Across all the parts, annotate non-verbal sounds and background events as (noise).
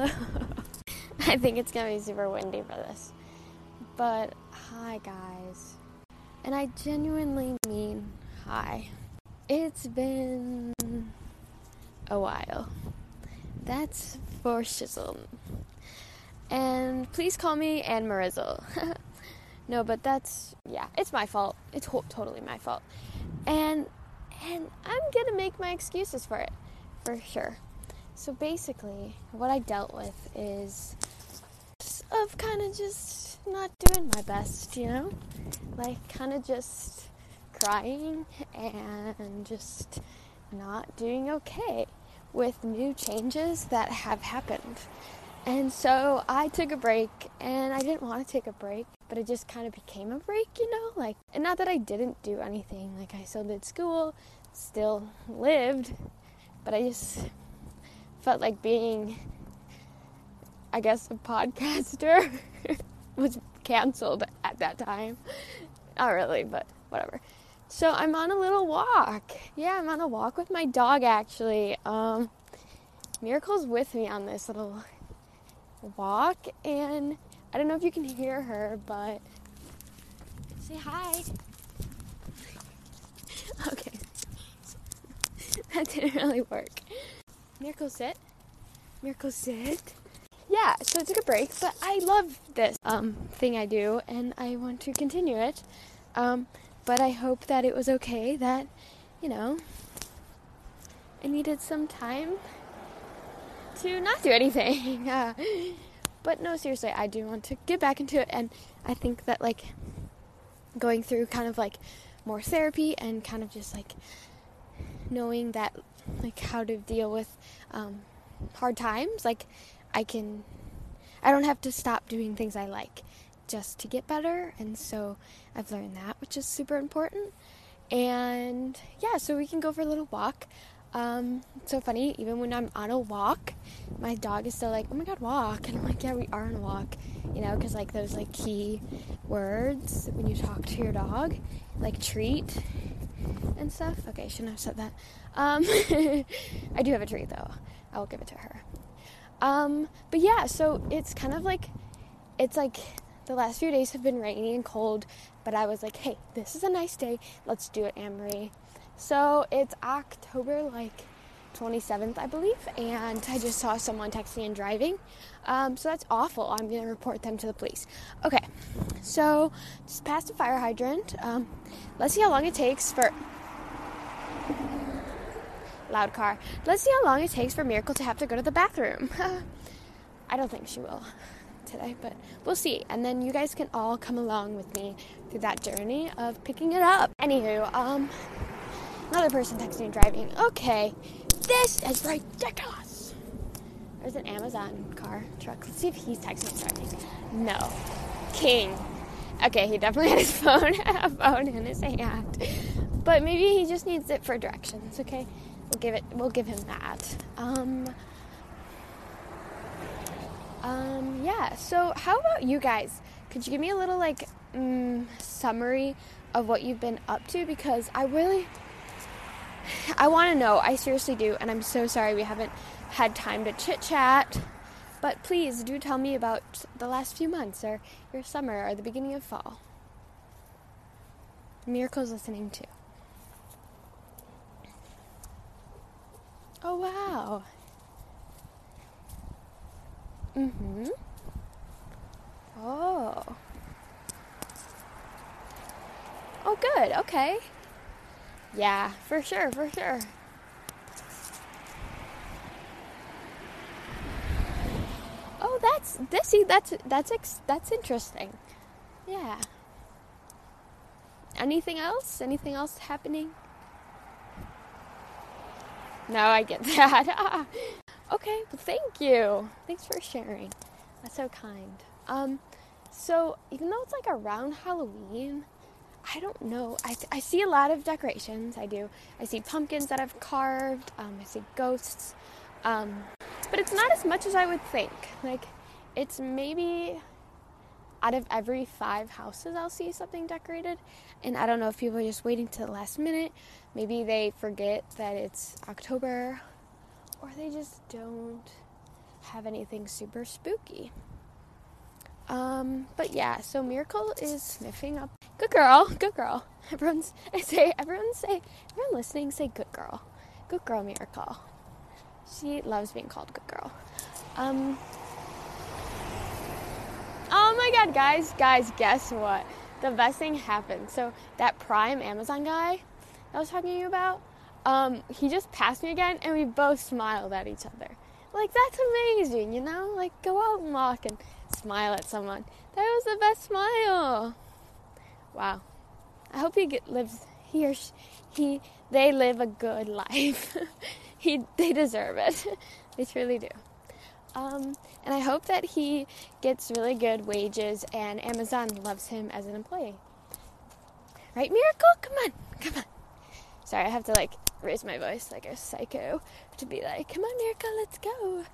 hello. (laughs) I think it's gonna be super windy for this. But hi, guys. And I genuinely mean hi. It's been a while. That's for shizzle. And please call me Anne Marizzle. (laughs) no, but that's yeah, it's my fault. It's ho- totally my fault. And and I'm gonna make my excuses for it, for sure. So basically, what I dealt with is of kind of just not doing my best, you know? Like, kind of just crying and just not doing okay with new changes that have happened. And so I took a break and I didn't want to take a break, but it just kind of became a break, you know? Like, and not that I didn't do anything, like, I still did school, still lived, but I just felt like being, I guess, a podcaster (laughs) was canceled at that time. Not really, but whatever. So I'm on a little walk. Yeah, I'm on a walk with my dog actually. Um, Miracle's with me on this little walk, and I don't know if you can hear her, but say hi. (laughs) okay, (laughs) that didn't really work. Miracle sit. Miracle sit. Yeah, so I took a break, but I love this um, thing I do, and I want to continue it. Um, but I hope that it was okay that, you know, I needed some time to not do anything. (laughs) uh, but no, seriously, I do want to get back into it, and I think that, like, going through kind of like more therapy and kind of just like knowing that like how to deal with um, hard times like i can i don't have to stop doing things i like just to get better. And so i've learned that which is super important. And yeah so we can go for a little walk. Um, so funny even when i'm on a walk my dog is still like oh my god walk. And i'm like yeah we are on a walk. You know because like those like key words when you talk to your dog like treat and stuff. Okay shouldn't have said that. Um, (laughs) i do have a treat though. I will give it to her. Um, but yeah so it's kind of like it's like the last few days have been rainy and cold but i was like hey this is a nice day. Let's do it anne-marie so it's october like 27th, I believe, and I just saw someone texting and driving. Um, so that's awful. I'm going to report them to the police. Okay, so just past a fire hydrant. Um, let's see how long it takes for. Loud car. Let's see how long it takes for Miracle to have to go to the bathroom. (laughs) I don't think she will today, but we'll see. And then you guys can all come along with me through that journey of picking it up. Anywho, um, another person texting and driving. Okay, this is ridiculous. There's an Amazon car truck. Let's see if he's texting driving. No. King. Okay, he definitely had his (laughs) phone, a phone in his hand. But maybe he just needs it for directions, okay? We'll give it we'll give him that. Um um yeah, so how about you guys? Could you give me a little like mm, summary of what you've been up to because I really I want to know. I seriously do. And I'm so sorry we haven't had time to chit chat. But please do tell me about the last few months or your summer or the beginning of fall. Miracle's listening too. Oh, wow. Mm hmm. Oh. Oh, good. Okay. Yeah, for sure, for sure. Oh, that's this. See, that's that's ex- that's interesting. Yeah. Anything else? Anything else happening? No, I get (laughs) that. (laughs) okay, well, thank you. Thanks for sharing. That's so kind. Um, so even though it's like around Halloween, I don't know. I, I see a lot of decorations. I do. I see pumpkins that I've carved. Um, I see ghosts. Um, but it's not as much as I would think. Like, it's maybe out of every five houses, I'll see something decorated. And I don't know if people are just waiting to the last minute. Maybe they forget that it's October, or they just don't have anything super spooky. Um, but yeah, so Miracle is sniffing up. Good girl, good girl. (laughs) Everyone's I (laughs) say everyone say everyone listening say good girl. Good girl Miracle. She loves being called good girl. Um Oh my god, guys, guys, guess what? The best thing happened. So that Prime Amazon guy I was talking to you about, um, he just passed me again and we both smiled at each other. Like that's amazing, you know? Like go out and walk and smile at someone. That was the best smile. Wow. I hope he get, lives he or she, he they live a good life. (laughs) he they deserve it. (laughs) they truly do. Um, and I hope that he gets really good wages and Amazon loves him as an employee. Right, Miracle? Come on, come on. Sorry, I have to like raise my voice like a psycho to be like, come on, Miracle, let's go.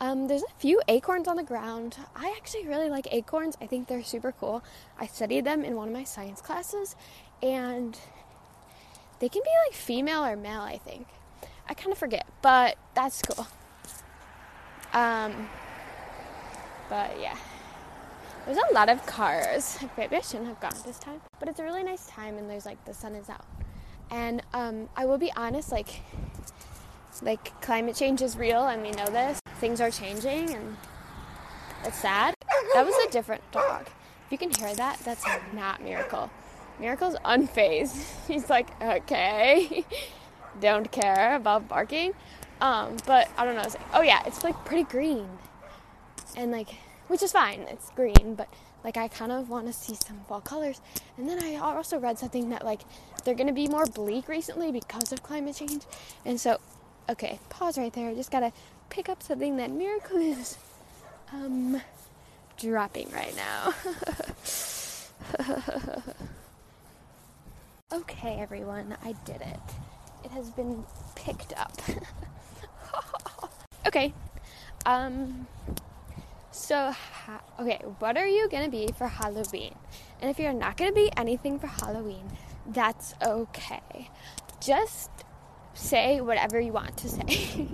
Um, there's a few acorns on the ground. I actually really like acorns. I think they're super cool. I studied them in one of my science classes, and they can be like female or male, I think. I kind of forget, but that's cool. Um, but yeah. There's a lot of cars. Maybe I shouldn't have gone this time. But it's a really nice time and there's like the sun is out. And um, I will be honest, like like climate change is real and we know this. Things are changing and it's sad. That was a different dog. If you can hear that, that's not Miracle. Miracle's unfazed. (laughs) He's like, okay, (laughs) don't care about barking. Um, but I don't know. Like, oh yeah, it's like pretty green, and like, which is fine. It's green, but like I kind of want to see some fall colors. And then I also read something that like they're gonna be more bleak recently because of climate change, and so, okay, pause right there. Just gotta pick up something that Miracle is, um, dropping right now. (laughs) okay, everyone, I did it. It has been picked up. (laughs) okay. Um. So, ha- okay, what are you gonna be for Halloween? And if you're not gonna be anything for Halloween, that's okay. Just say whatever you want to say.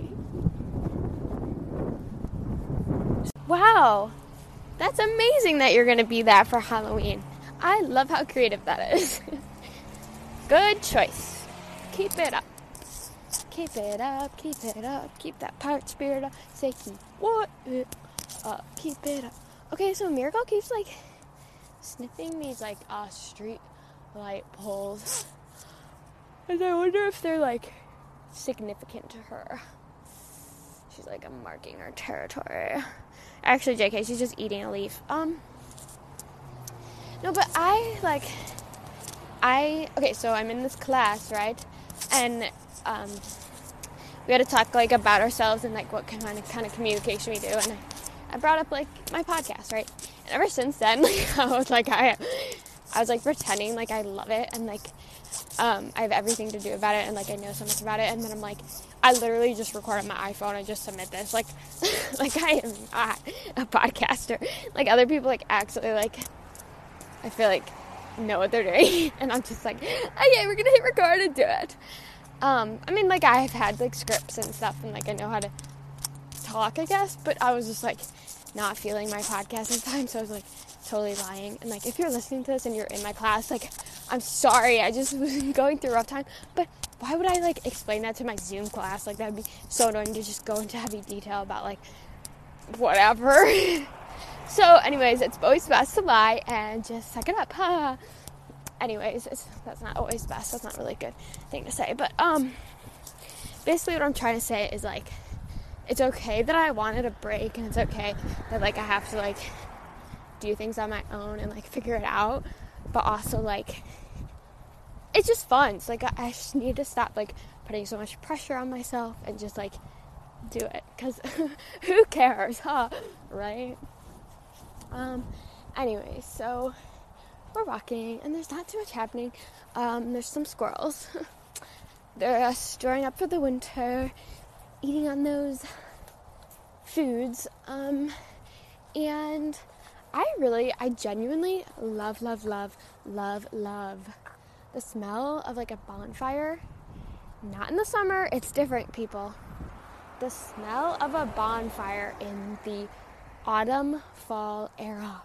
(laughs) wow, that's amazing that you're gonna be that for Halloween. I love how creative that is. (laughs) Good choice. Keep it up. Keep it up, keep it up, keep that pirate spirit up. Say keep what up, keep it up. Okay, so Miracle keeps like sniffing these like uh street light poles. And I wonder if they're like significant to her. She's like I'm marking her territory. Actually, JK, she's just eating a leaf. Um No, but I like I okay, so I'm in this class, right? And um we had to talk like about ourselves and like what kind of kind of communication we do. And I, I brought up like my podcast, right? And ever since then, (laughs) like I was like I, I was like pretending like I love it and like um, I have everything to do about it and like I know so much about it. And then I'm like, I literally just record on my iPhone and just submit this. Like, (laughs) like I am not a podcaster. Like other people like actually like, I feel like know what they're doing, (laughs) and I'm just like, okay, we're gonna hit record and do it. Um, I mean, like I've had like scripts and stuff, and like I know how to talk, I guess. But I was just like not feeling my podcasting time, so I was like totally lying. And like if you're listening to this and you're in my class, like I'm sorry, I just (laughs) was going through a rough time. But why would I like explain that to my Zoom class? Like that'd be so annoying to just go into heavy detail about like whatever. (laughs) so, anyways, it's always best to lie and just suck it up. anyways, that's not always best. That's not really a good thing to say. But um, basically, what I'm trying to say is like, it's okay that I wanted a break, and it's okay that like I have to like do things on my own and like figure it out. But also like, it's just fun. It's like I just need to stop like putting so much pressure on myself and just like do it because (laughs) who cares, huh? Right? Um. Anyway, so we're walking, and there's not too much happening. Um, there's some squirrels. (laughs) They're uh, storing up for the winter, eating on those foods. Um, and I really, I genuinely love, love, love, love, love the smell of like a bonfire. Not in the summer, it's different, people. the smell of a bonfire in the autumn fall era.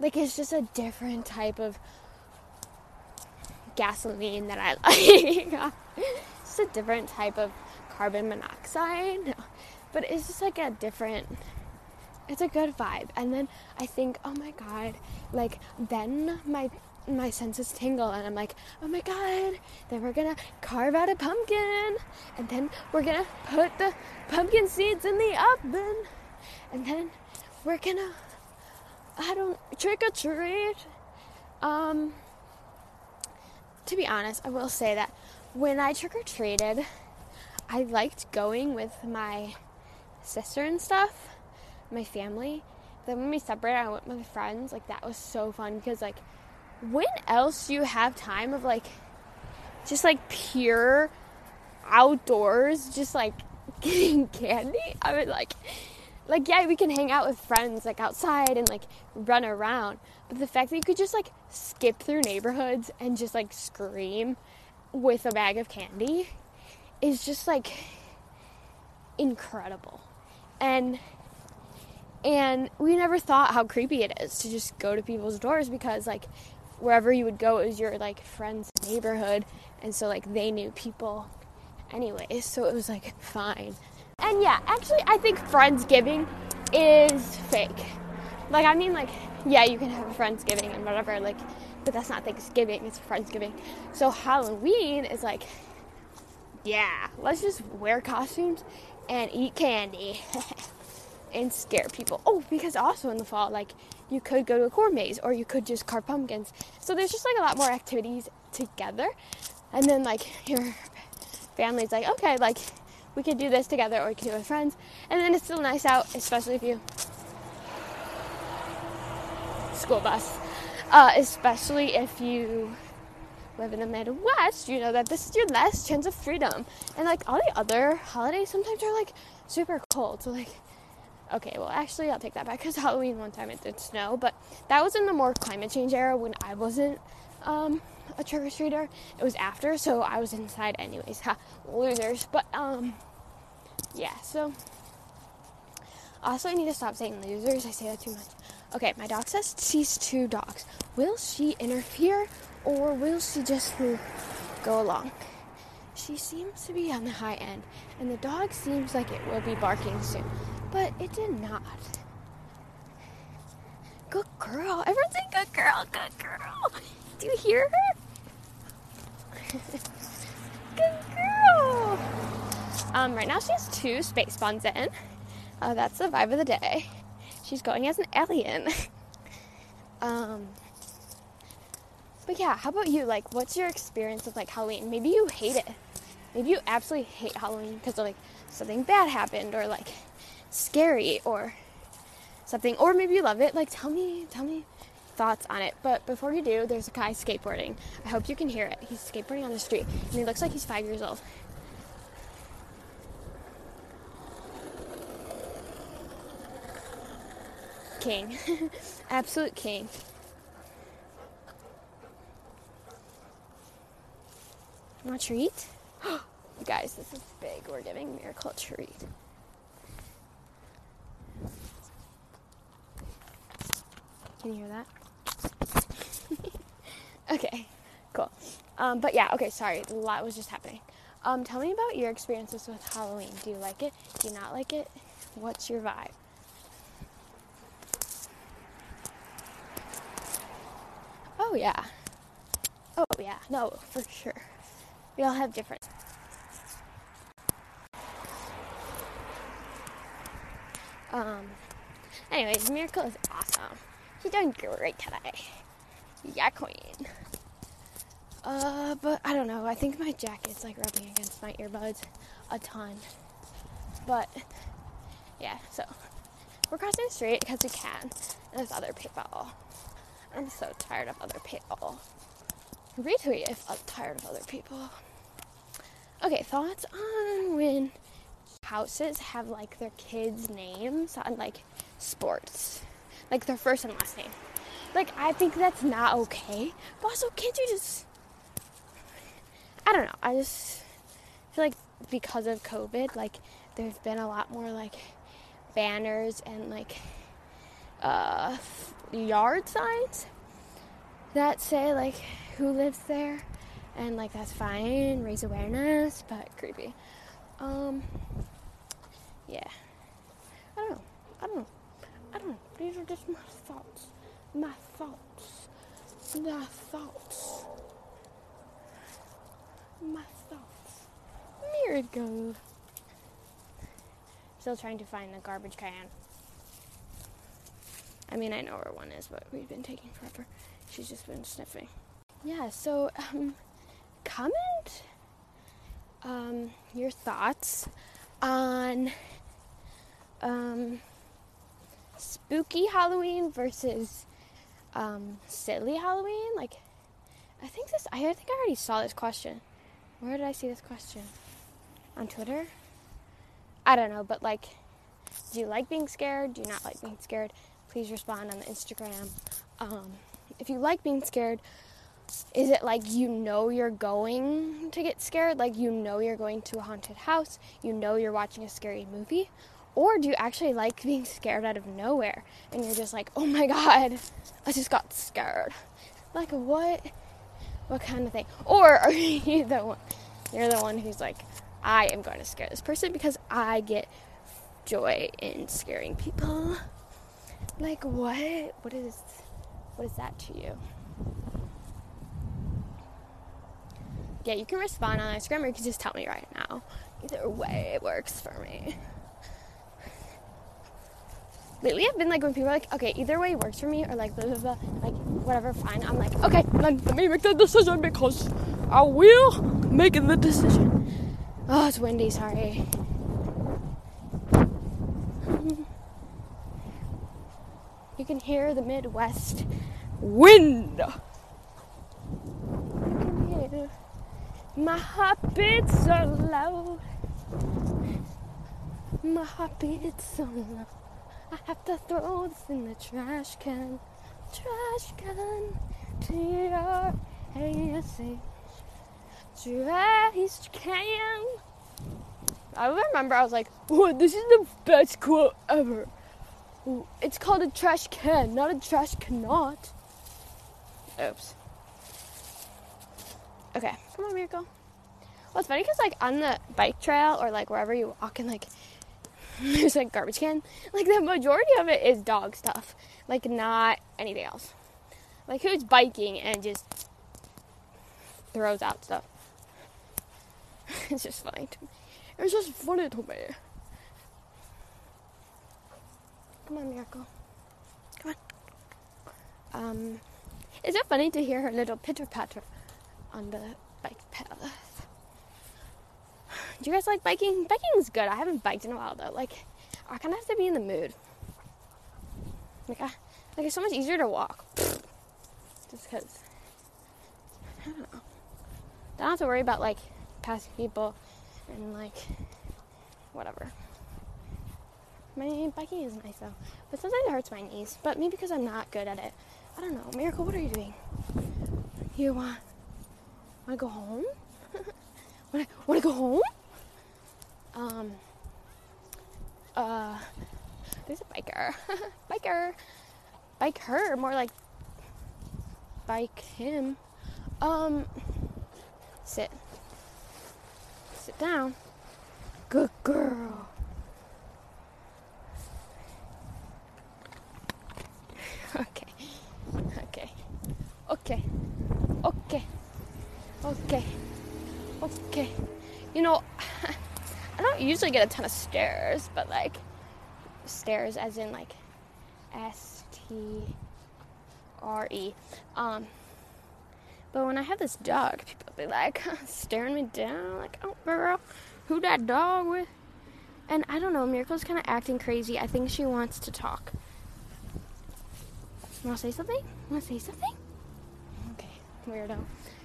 Like it's just a different type of gasoline that I (laughs) like. it's a different type of carbon monoxide. But it's just like a different it's a good vibe. And then I think, oh my god, like then my my senses tingle and I'm like, oh my god, then we're gonna carve out a pumpkin and then we're gonna put the pumpkin seeds in the oven and then we're gonna I don't trick or treat. Um to be honest, I will say that when I trick or treated, I liked going with my sister and stuff, my family. Then when we separated, I went with my friends. Like that was so fun because like when else do you have time of like just like pure outdoors, just like (laughs) getting candy? I would like like yeah, we can hang out with friends like outside and like run around. But the fact that you could just like skip through neighborhoods and just like scream with a bag of candy is just like incredible. And and we never thought how creepy it is to just go to people's doors because like wherever you would go it was your like friend's neighborhood. And so like they knew people anyways so it was like fine. And yeah actually i think friendsgiving is fake. Like i mean like yeah you can have a friendsgiving and whatever like but that's not thanksgiving it's friendsgiving. So halloween is like yeah let's just wear costumes and eat candy (laughs) and scare people. Oh, because also in the fall, like you could go to a corn maze or you could just carve pumpkins. So there's just like a lot more activities together. And then like (laughs) your family's like, okay, like we could do this together or we could do it with friends. And then it's still nice out, especially if you school bus. Uh, especially if you live in the Midwest, you know that this is your last chance of freedom. And like all the other holidays sometimes are like super cold. So like okay, well, actually, I'll take that back because (laughs) Halloween one time it did snow, but that was in the more climate change era when I wasn't um, a trick or treater. It was after, so I was inside anyways. Ha, losers. But um, yeah. So also, I need to stop saying losers. I say that too much. Okay, my dog says she's two dogs. Will she interfere or will she just go along? She seems to be on the high end, and the dog seems like it will be barking soon but it did not. Good girl. Everyone's saying good girl, good girl. Do you hear her? (laughs) good girl. Um, right now she has two space buns in. Uh, that's the vibe of the day. She's going as an alien. (laughs) um, but yeah, how about you? Like, what's your experience with like Halloween? Maybe you hate it. Maybe you absolutely hate Halloween because like something bad happened or like scary or something or maybe you love it. Like tell me tell me thoughts on it. But before you do there's a guy skateboarding. I hope you can hear it. He's skateboarding on the street and he looks like he's five years old. King. (laughs) Absolute king. Want a treat? (gasps) You guys this is big. We're giving miracle a treat Can you hear that? (laughs) okay, cool. Um, but yeah, okay, sorry, a lot was just happening. Um, tell me about your experiences with Halloween. Do you like it? Do you not like it? What's your vibe? Oh yeah. Oh yeah. No, for sure. We all have different. Um. Anyways, Miracle is awesome. You're doing great today. Yeah, queen. Uh, but I don't know. I think my jacket's like rubbing against my earbuds a ton. But yeah, so we're crossing the street because we can. And there's other people. I'm so tired of other people. Retweet if I'm tired of other people. Okay, thoughts on when houses have like their kids' names on like sports like their first and last name. Like I think that's not okay. But also, can't you just? I don't know. I just feel like because of COVID, like there's been a lot more like banners and like uh, yard signs that say like who lives there and like that's fine raise awareness but creepy um yeah i don't know i don't know i don't know. These are just my thoughts. My thoughts. My thoughts. My thoughts. Miracle still trying to find the garbage can. I mean i know where one is but we've been taking forever. She's just been sniffing. Yeah so um comment um, your thoughts on um, spooky Halloween versus um, silly Halloween. Like, I think this. I think I already saw this question. Where did I see this question? On Twitter. I don't know, but like, do you like being scared? Do you not like being scared? Please respond on the Instagram. Um, if you like being scared, is it like you know you're going to get scared? Like you know you're going to a haunted house? You know you're watching a scary movie? Or do you actually like being scared out of nowhere and you're just like, oh my god, I just got scared? Like what? What kind of thing? Or (laughs) are you the one? You're the one who's like, I am going to scare this person because I get joy in scaring people. Like what? What is what is that to you? yeah, you can respond on Instagram or you can just tell me right now. Either way it works for me. Lately, I've been like when people are like, okay, either way works for me, or like blah blah blah, like whatever, fine. I'm like, okay, then let me make the decision because I will make the decision. Oh, it's windy. Sorry. (laughs) You can hear the Midwest wind. You can hear my heart beats so loud. My heart beats so loud. I have to throw this in the trash can. Trash can. T R A S H. Trash can. I remember I was like, oh, this is the best quote ever. It's called a trash can, not a trash cannot. Oops. Okay, come on, Miracle. Well, it's funny because like on the bike trail or like wherever you walk and like (laughs) there's like garbage can, like the majority of it is dog stuff, like not anything else. Like who's biking and just throws out stuff? (laughs) it's just funny to me. It's just funny to me. Come on, Miracle. Come on. Um, is it funny to hear her little pitter patter? on the bike path. Do you guys like biking? Biking is good. I haven't biked in a while though. Like, I kind of have to be in the mood. Like, I, like it's so much easier to walk. (sniffs) Just because. I don't know. Don't have to worry about like passing people and like whatever. My biking is nice though, but sometimes it hurts my knees. But maybe because I'm not good at it. I don't know. Miracle, what are you doing? You want Want to go home? want to want to go home? Um. Uh. There's a biker. (laughs) biker. Bike her. More like bike him. Um. Sit. Sit down. Good girl. (laughs) okay. Okay. Okay. Okay. Okay. Okay. You know, Usually get a ton of stares, but like stairs as in like S T R E. Um but when I have this dog, people be like (laughs) staring me down, like, oh girl, who that dog with? And I don't know, Miracle's kinda acting crazy. I think she wants to talk. Wanna say something? Wanna say something? Okay, weirdo.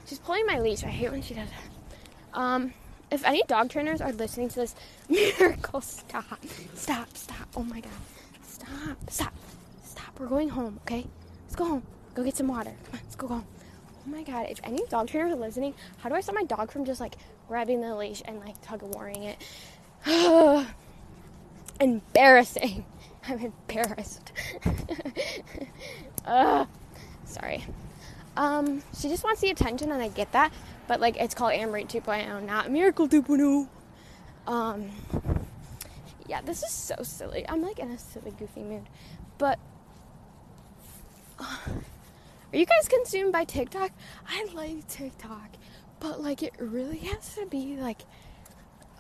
She's pulling my leash. I hate when she does that. Um, if any dog trainers are listening to this, (laughs) miracle, stop, stop, stop. Oh my god, stop, stop, stop. We're going home, okay? Let's go home. Go get some water. Come on, let's go home. Oh my god, if any dog trainers are listening, how do I stop my dog from just like grabbing the leash and like tug of warring it? (sighs) Embarrassing. (laughs) I'm embarrassed. (laughs) uh, sorry. Um, she just wants the attention, and I get that. But like, it's called Anne-Marie 2.0, not Miracle 2.0. Um, yeah, this is so silly. I'm like in a silly, goofy mood. But uh, (sighs) are you guys consumed by TikTok? I like TikTok, but like, it really has to be like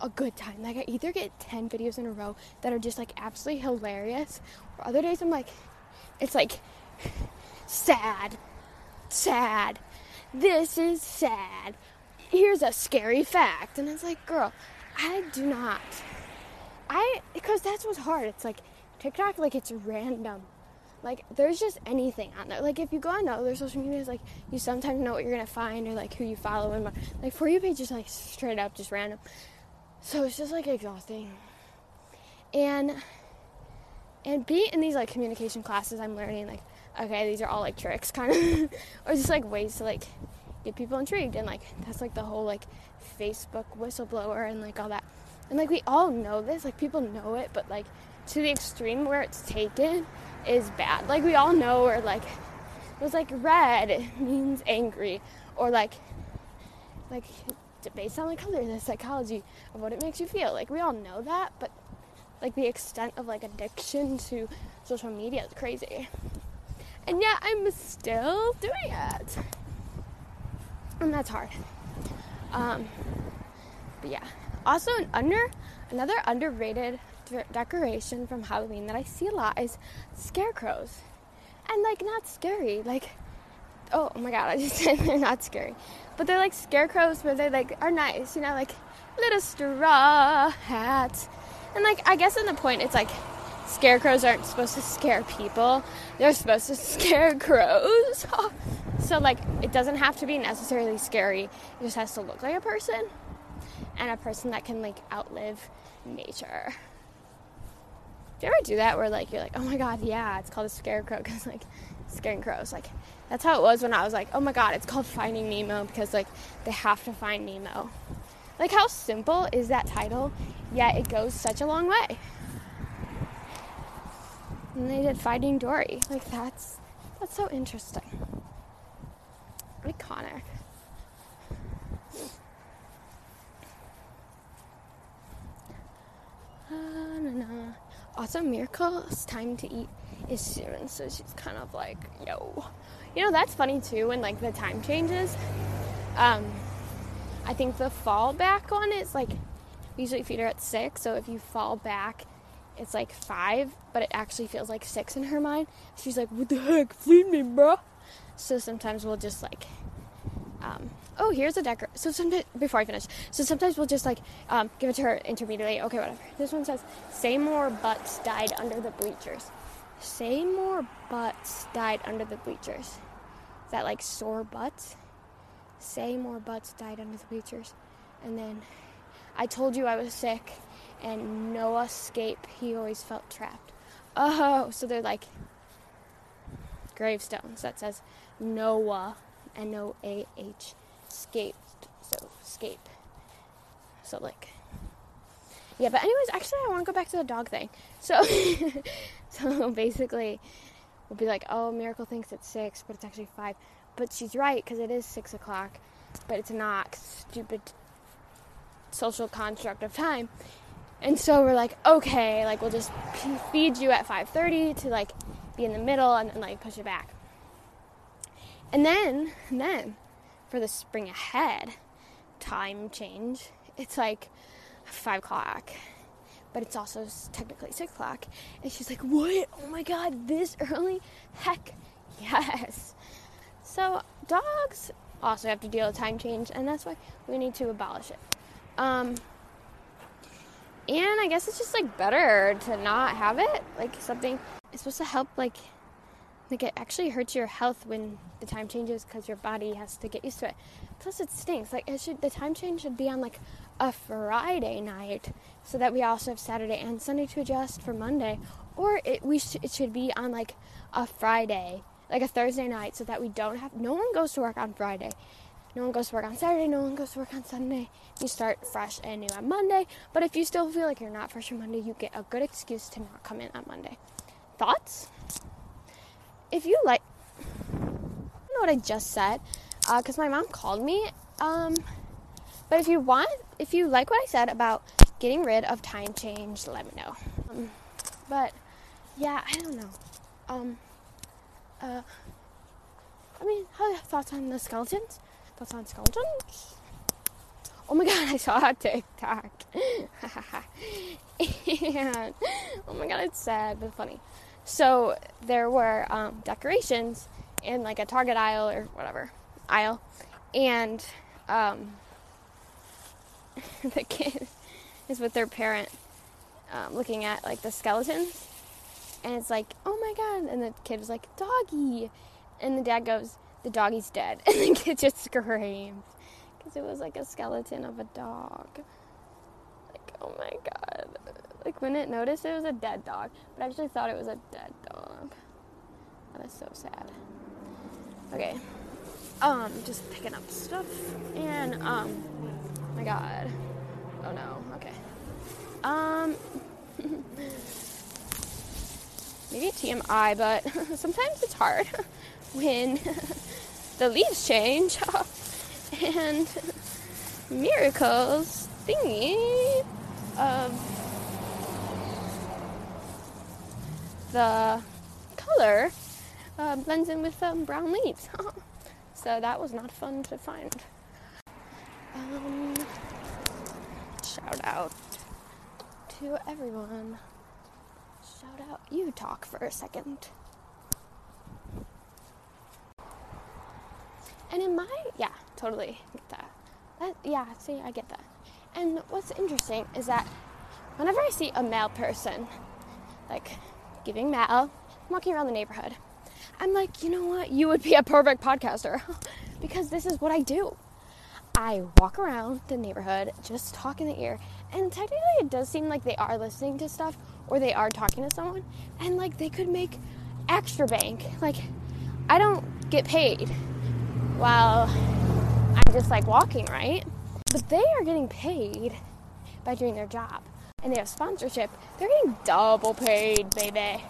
a good time. Like I either get 10 videos in a row that are just like absolutely hilarious, or other days I'm like, it's like (sighs) sad, sad. This is sad. Here's a scary fact. And it's like, girl, I do not. I, because that's what's hard. It's like TikTok, like it's random. Like there's just anything on there. Like if you go on other social medias, like you sometimes know what you're gonna find or like who you follow and like for you page is like straight up just random. So it's just like exhausting. And and being in these like communication classes I'm learning like okay, these are all like tricks (laughs) kind of or just like ways to like get people intrigued and like that's like the whole like Facebook whistleblower and like all that. And like we all know this, like people know it, but like to the extreme where it's taken is bad. Like we all know or like it was like red means angry or like like based on the color the psychology of what it makes you feel. Like we all know that, but like the extent of like addiction to social media is crazy. And yet I'm still doing it. And that's hard. Um, but yeah. Also an under another underrated decoration from Halloween that I see a lot is scarecrows. And like not scary, like oh, oh my god, I just (laughs) said they're not scary. But they're like scarecrows where they like are nice, you know, like little straw hats. And like I guess in the point it's like scarecrows aren't supposed to scare people. They're supposed to (laughs) scare crows. (laughs) so like it doesn't have to be necessarily scary. It just has to look like a person and a person that can like outlive nature. Do you ever do that where like you're like, oh my god, yeah, it's called a scarecrow (laughs) because like scaring crows. Like that's how it was when I was like, oh my god, it's called Finding Nemo because like they have to find Nemo. Like how simple is that title? Yet it goes such a long way. And they did Finding Dory. Like that's that's so interesting. Iconic. Nah, nah. Also, Miracle's time to eat is soon, so she's kind of like, yo. You know, that's funny too when like the time changes. Um, I think the fall back on it's like usually feed her at six, so if you fall back, it's like five, but it actually feels like six in her mind. She's like, "What the heck, feed me, bro." So sometimes we'll just like um, oh, here's a decor. So sometimes, before I finish, so sometimes we'll just like um, give it to her intermediately. Okay, whatever. This one says, say more butts died under the bleachers. Say more butts died under the bleachers. Is that like sore butts? Say more butts died under the bleachers. And then, I told you I was sick, and no escape. He always felt trapped. Oh, so they're like gravestones that says Noah N O A H, escaped. So, escape. So, like, yeah, but anyways, actually, I want to go back to the dog thing. So, (laughs) so basically, we'll be like, oh, Miracle thinks it's six, but it's actually five. But she's right because it is six o'clock, but it's not stupid social construct of time. And so we're like, okay, like we'll just feed you at 5:30 to like be in the middle and then like push it back. And then, and then, for the spring ahead time change, it's like five o'clock, but it's also technically six o'clock. And she's like, "What? Oh my god, this early? Heck, yes!" So dogs also have to deal with time change, and that's why we need to abolish it. Um, and I guess it's just like better to not have it. Like something it's supposed to help like like it actually hurts your health when the time changes because your body has to get used to it. Plus, it stinks. Like it should, the time change should be on like a Friday night, so that we also have Saturday and Sunday to adjust for Monday, or it we sh- it should be on like a Friday, like a Thursday night, so that we don't have. No one goes to work on Friday. No one goes to work on Saturday, no one goes to work on Sunday. You start fresh and new on Monday. But if you still feel like you're not fresh on Monday, you get a good excuse to not come in on Monday. Thoughts? If you like, I don't know what I just said, because uh, my mom called me. Um, but if you want, if you like what I said about getting rid of time change, let me know. Um, but yeah, I don't know. Um, uh, I mean, how thoughts on the skeletons? Thoughts on skeletons? Oh my god, (laughs) I saw a TikTok. and, (laughs) oh my god, it's sad but funny. So there were um, decorations in like a Target aisle or whatever aisle, and um, (laughs) the kid is with their parent um, looking at like the skeletons, and it's like, oh my god, and the kid was like, doggy, and the dad goes, the doggy's dead, (laughs) and the kid just screams because it was like a skeleton of a dog. Like, oh my god. Like, when it noticed it was a dead dog, but I actually thought it was a dead dog. That is so sad. Okay. Um, just picking up stuff, and, um, my god. Oh no, okay. Um, (laughs) maybe TMI, but (laughs) sometimes it's hard when the leaves change (laughs) and miracles thingy of the color uh, blends in with um, brown leaves. (laughs) so that was not fun to find. Um, shout out to everyone. Shout out. You talk for a second. And in my, yeah, totally get that. that. Yeah, see, I get that. And what's interesting is that whenever I see a male person, like giving mail, walking around the neighborhood, I'm like, you know what? You would be a perfect podcaster (laughs) because this is what I do. I walk around the neighborhood, just talk in the ear, and technically it does seem like they are listening to stuff or they are talking to someone, and like they could make extra bank. Like, I don't get paid while I'm just like walking, right? But they are getting paid by doing their job. And they have sponsorship. They're getting double paid, baby.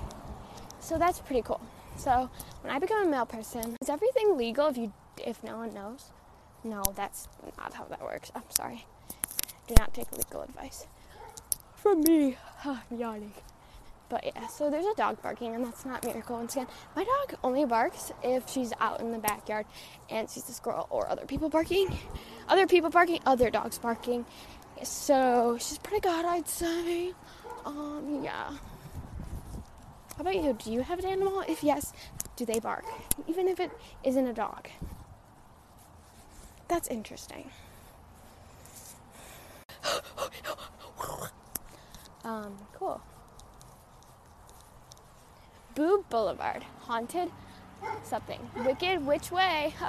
So that's pretty cool. So when I become a male person, is everything legal if you if no one knows? No, that's not how that works. I'm sorry. Do not take legal advice from me. I'm yawning. But yeah, so there's a dog barking, and that's not miracle once again. My dog only barks if she's out in the backyard and sees a squirrel or other people barking. Other people barking, other dogs barking. So she's pretty good, I'd say. Um, yeah. How about you? Do you have an animal? If yes, do they bark? Even if it isn't a dog. That's interesting. (gasps) um, cool. Boob Boulevard. Haunted something. Wicked, which way? (laughs)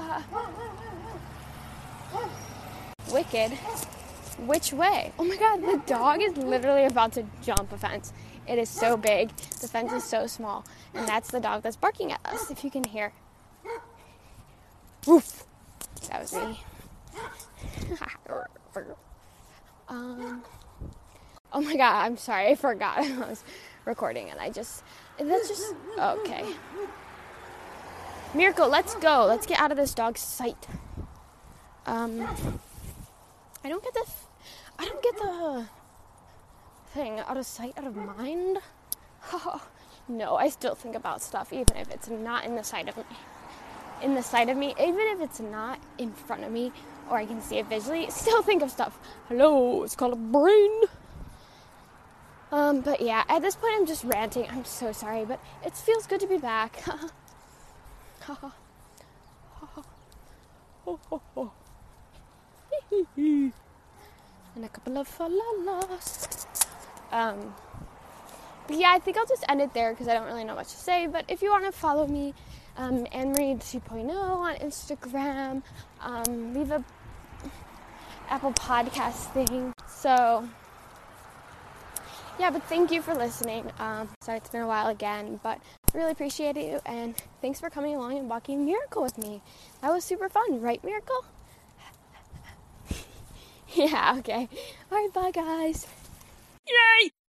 Wicked, which way? Oh my god, the dog is literally about to jump a fence. It is so big. The fence is so small. And that's the dog that's barking at us, if you can hear. Woof! That was me. (laughs) um, oh my god, I'm sorry, I forgot (laughs) I was recording and I just that's just okay. Miracle, let's go. Let's get out of this dog's sight. Um, I don't get the, I don't get the thing out of sight, out of mind. (laughs) no, I still think about stuff, even if it's not in the sight of me. In the sight of me, even if it's not in front of me, or I can see it visually, still think of stuff. Hello, it's called a brain. Um, but yeah, at this point I'm just ranting. I'm so sorry, but it feels good to be back. (laughs) and a couple of falalas. Um, but yeah, I think I'll just end it there because I don't really know much to say. But if you want to follow me, um, Anne-Marie 2.0 on Instagram, um, leave a Apple Podcast thing. So yeah, but thank you for listening. Um, sorry it's been a while again, but I really appreciate you and thanks for coming along and walking Miracle with me. That was super fun, right, Miracle? (laughs) yeah, okay. All right, bye, guys. Yay!